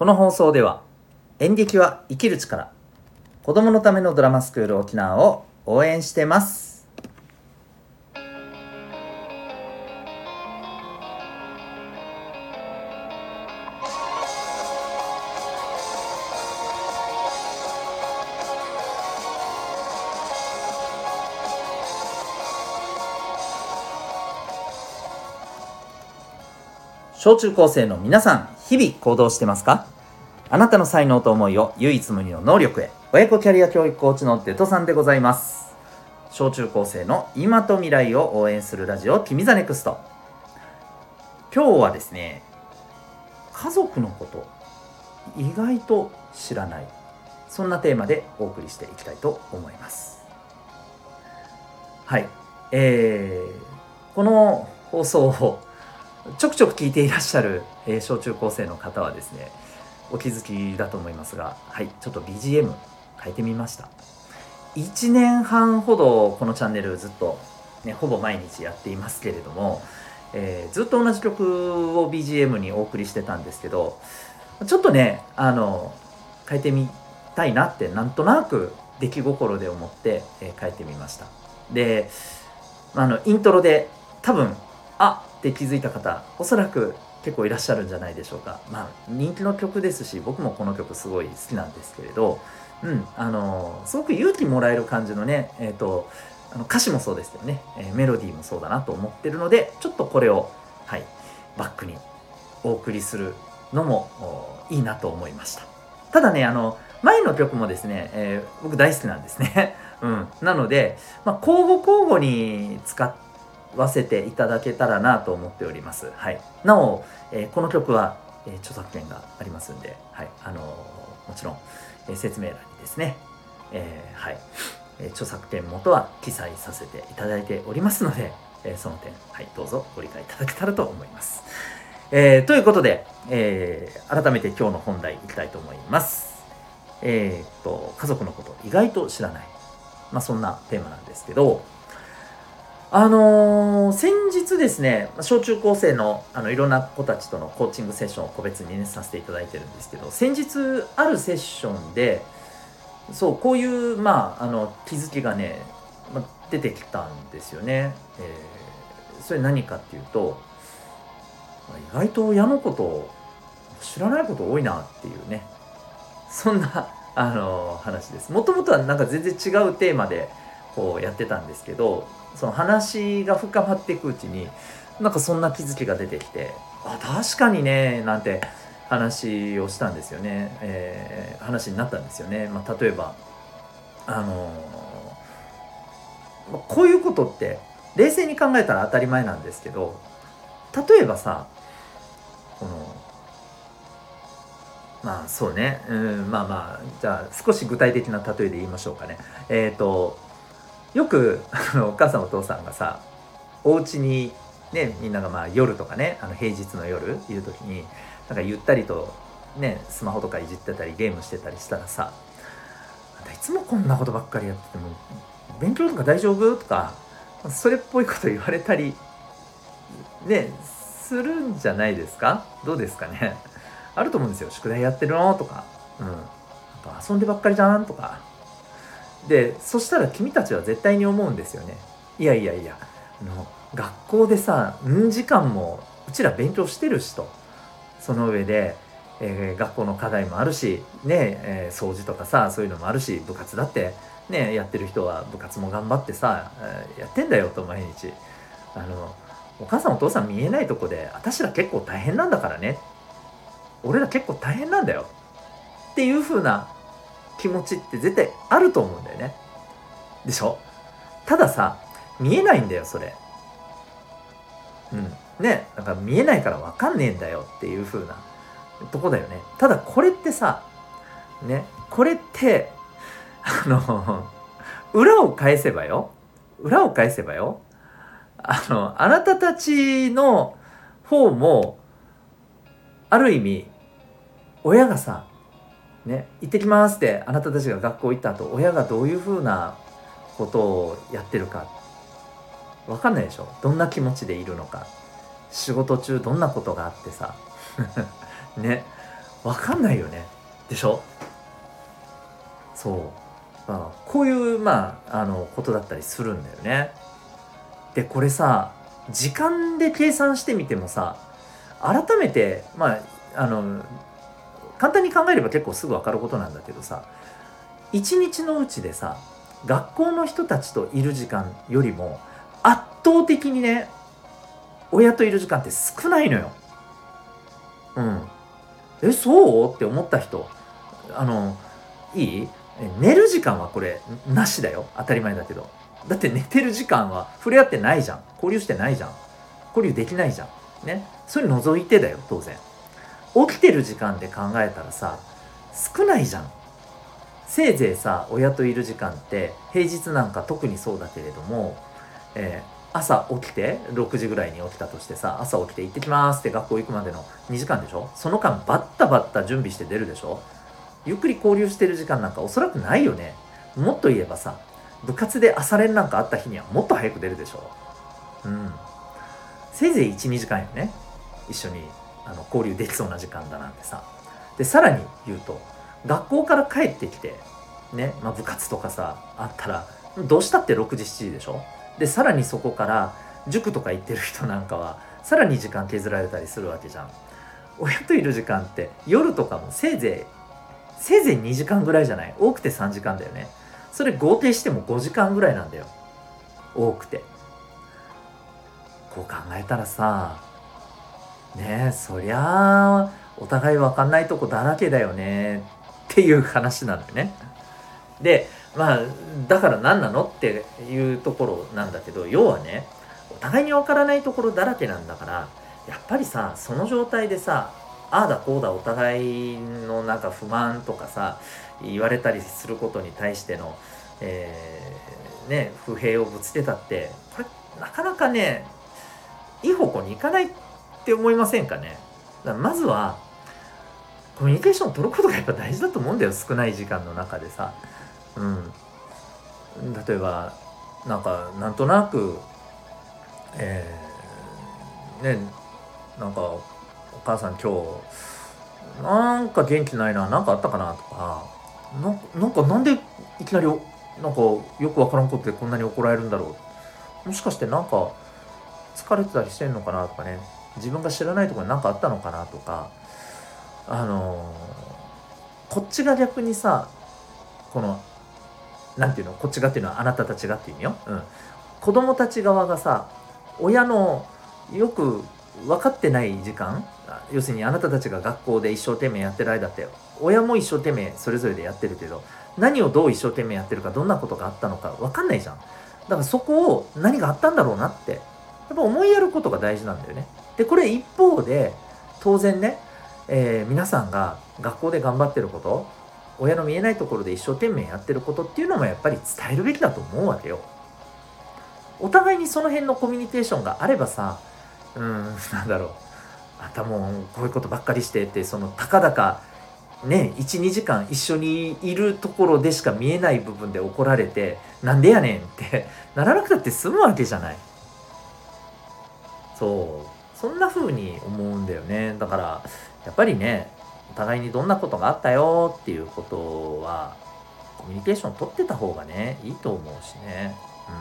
この放送では演劇は生きる力子供のためのドラマスクール沖縄を応援してます。小中高生の皆さん日々行動してますか？あなたの才能と思いを唯一無二の能力へ。親子キャリア教育コーチのデトさんでございます。小中高生の今と未来を応援するラジオ君 the NEXT。今日はですね家族のこと意外と知らない。そんなテーマでお送りしていきたいと思います。はい。えー、この放送をちょくちょく聞いていらっしゃる、えー、小中高生の方はですねお気づきだと思いますがはいちょっと BGM 変えてみました。1年半ほどこのチャンネルずっと、ね、ほぼ毎日やっていますけれども、えー、ずっと同じ曲を BGM にお送りしてたんですけどちょっとねあの変えてみたいなってなんとなく出来心で思って、えー、変えてみました。であのイントロで多分あって気づいた方おそらく結構いらっしゃるんじゃないでしょうか。まあ人気の曲ですし僕もこの曲すごい好きなんですけれどうんあのすごく勇気もらえる感じのねえっ、ー、とあの歌詞もそうですよね、えー、メロディーもそうだなと思ってるのでちょっとこれをはいバックにお送りするのもいいなと思いました。ただねあの前の曲もですね、えー、僕大好きなんですね。うん、なので、まあ、交互交互に使ってわせていただけたらなと思っております。はい、なお、えー、この曲は、えー、著作権がありますんで、はいあのー、もちろん、え説明欄にですね、えはいえ著作権元は記載させていただいておりますので、えその点、はい、どうぞご理解いただけたらと思います。えということで、え改めて今日の本題いきたいと思います。えっと家族のこと意外と知らない、まあ、そんなテーマなんですけど、あのー、先日ですね、小中高生のあのいろんな子たちとのコーチングセッションを個別にねさせていただいてるんですけど、先日あるセッションで、そう、こういう、まあ、あの気づきがね、ま出てきたんですよね。えー、それ何かっていうと、意外と親のことを知らないこと多いなっていうね、そんな、あのー、話です。もともとはなんか全然違うテーマでこうやってたんですけど、その話が深まっていくうちになんかそんな気づきが出てきてあ確かにねなんて話をしたんですよね、えー、話になったんですよね、まあ、例えばあのー、こういうことって冷静に考えたら当たり前なんですけど例えばさこのまあそうね、うん、まあまあじゃあ少し具体的な例えで言いましょうかね。えっ、ー、とよくあのお母さんお父さんがさお家にねみんながまあ夜とかねあの平日の夜いる時になんかゆったりとねスマホとかいじってたりゲームしてたりしたらさいつもこんなことばっかりやってても勉強とか大丈夫とかそれっぽいこと言われたりねするんじゃないですか？どうですかね？あると思うんですよ。宿題やってるの？とか。うん。遊んでばっかりじゃん？とか。でそしたら君たちは絶対に思うんですよね。いやいやいやあの学校でさうん時間もうちら勉強してるしと。その上で、えー、学校の課題もあるしね、えー、掃除とかさそういうのもあるし部活だってねやってる人は部活も頑張ってさ、えー、やってんだよと毎日。あのお母さんお父さん見えないとこで私ら結構大変なんだからね。俺ら結構大変なんだよ。っていう風な気持ちって絶対あると思うんだよね。でしょ？たださ、見えないんだよ、それ。うん。ね、だか見えないから分かんねえんだよっていう風なとこだよね。ただこれってさ、ね、これって、あの、裏を返せばよ。裏を返せばよ。あの、あなたたちの方も、ある意味、親がさ、ね、行ってきますってあなたたちが学校行った後親がどういうふうなことをやってるか。分かんないでしょ。どんな気持ちでいるのか。仕事中どんなことがあってさ。ね。分かんないよね。でしょ。そう。まあこういうまああのことだったりするんだよね。でこれさ時間で計算してみてもさ改めてまああの簡単に考えれば結構すぐ分かることなんだけどさ一日のうちでさ学校の人たちといる時間よりも圧倒的にね親といる時間って少ないのよ。うん。え、そう？って思った人。あの、いい？寝る時間はこれ、なしだよ。当たり前だけど。だって寝てる時間は触れ合ってないじゃん。交流してないじゃん。交流できないじゃん。ね？それ除いてだよ、当然。起きてる時間で考えたらさ、少ないじゃん。せいぜいさ、親といる時間って、平日なんか特にそうだけれども、えー朝起きて6時ぐらいに起きたとしてさ朝起きて行ってきますって学校行くまでの2時間でしょ？その間バッタバッタ準備して出るでしょ？ゆっくり交流してる時間なんかおそらくないよね。もっと言えばさ部活で朝練なんかあった日にはもっと早く出るでしょ？うん。せいぜい12時間よね。一緒にあの交流できそうな時間だなんてさ。でさらに言うと学校から帰ってきてね、まあ、部活とかさあったらどうしたって6時7時でしょ？でさらにそこから塾とか行ってる人なんかはさらに時間削られたりするわけじゃん。親といる時間って夜とかもせいぜいせいぜい2時間ぐらいじゃない？多くて3時間だよね。それ合計しても5時間ぐらいなんだよ。多くて。こう考えたらさねそりゃあお互い分かんないとこだらけだよねっていう話なんだよね。でまあだから何なのっていうところなんだけど要はねお互いに分からないところだらけなんだからやっぱりさその状態でさああだこうだお互いのなんか不満とかさ言われたりすることに対しての、えー、ね、不平をぶつけたってこれなかなかねいい方向に行かないって思いませんかね？だからまずはコミュニケーションを取ることがやっぱ大事だと思うんだよ少ない時間の中でさ。うん、例えばなんかなんとなくえー、ねなんかお母さん今日なんか元気ないな何かあったかなとかななんかなんでいきなりなんかよくわからんことでこんなに怒られるんだろう。もしかしてなんか疲れてたりしてんのかなとかね。自分が知らないところに何かあったのかなとかあのー、こっちが逆にさこの何ていうのこっちがっていうのはあなたたちがっていう意味よ、うん、子供たち側がさ親のよく分かってない時間要するにあなたたちが学校で一生懸命やってる間って親も一生懸命それぞれでやってるけど何をどう一生懸命やってるかどんなことがあったのか分かんないじゃん。だからそこを何があったんだろうなってやっぱ思いやることが大事なんだよね。でこれ一方で当然ね、えー、皆さんが学校で頑張ってること親の見えないところで一生懸命やってることっていうのもやっぱり伝えるべきだと思うわけよ。お互いにその辺のコミュニケーションがあればさ、うん、なんだろう。あんたもこういうことばっかりしてって、そのたかだかね、1、2時間一緒にいるところでしか見えない部分で怒られて、なんでやねんってならなくたって済むわけじゃない。そう。そんな風に思うんだよね。だから、やっぱりね、お互いにどんなことがあったよっていうことはコミュニケーション取ってた方がねいいと思うしね。う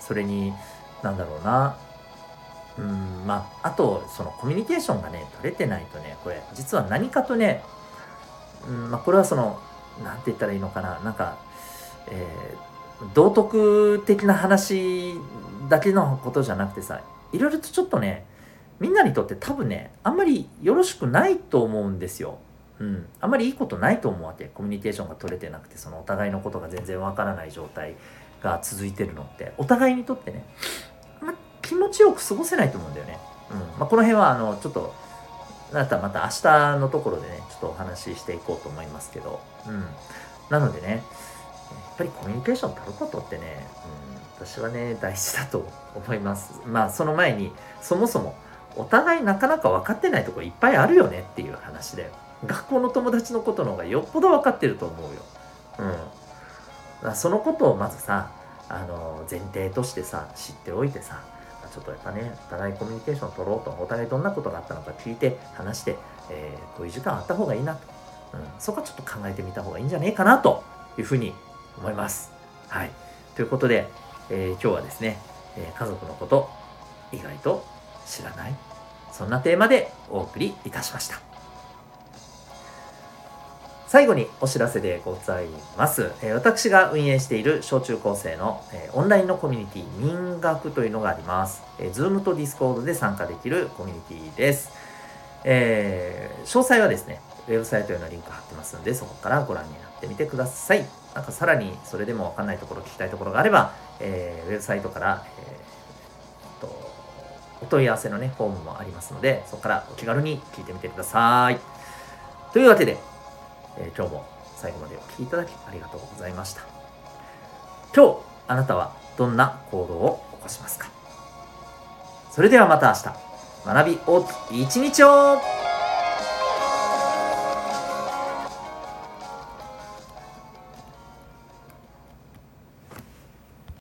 ん。それになんだろうな。うんまああとそのコミュニケーションがね取れてないとねこれ実は何かとねうんまあこれはその何て言ったらいいのかな。なんかえー、道徳的な話だけのことじゃなくてさいろいろとちょっとねみんなにとって多分ねあんまりよろしくないと思うんですよ。うん、あんまりいいことないと思うわけ。コミュニケーションが取れてなくてそのお互いのことが全然わからない状態が続いてるのって。お互いにとってね、ま気持ちよく過ごせないと思うんだよね。うん。まあ、この辺はあのちょっとなたらまた明日のところでねちょっとお話ししていこうと思いますけど、うん、なのでねやっぱりコミュニケーション取ることってね、うん、私はね大事だと思います。まあその前にそもそもお互いなかなか分かってないとこいっぱいあるよねっていう話だよ。学校の友達のことの方がよっぽど分かってると思うよ。うん。そのことをまずさあの前提としてさ知っておいてさちょっとやっぱねお互いコミュニケーション取ろうとお互いどんなことがあったのか聞いて話して、えー、こういう時間あった方がいいなと、うん、そこはちょっと考えてみた方がいいんじゃねえかなというふうに思います。はい。ということで、えー、今日はですね、え、家族のこと意外と知らないそんなテーマでお送りいたしました。最後にお知らせでございます。え、私が運営している小中高生の、え、オンラインのコミュニティ民学というのがあります。えー、Zoom と Discord で参加できるコミュニティです。えー、詳細はですね、ウェブサイトへのリンク貼ってますんで、そこからご覧になってみてください。なんかさらにそれでもわかんないところ、聞きたいところがあれば、えー、ウェブサイトから、えー、とお問い合わせのね、フォームもありますので、そこからお気軽に聞いてみてください。というわけで、えー、今日も最後までお聴きいただきありがとうございました。今日、あなたはどんな行動を起こしますか？それではまた明日、学び大きい一日を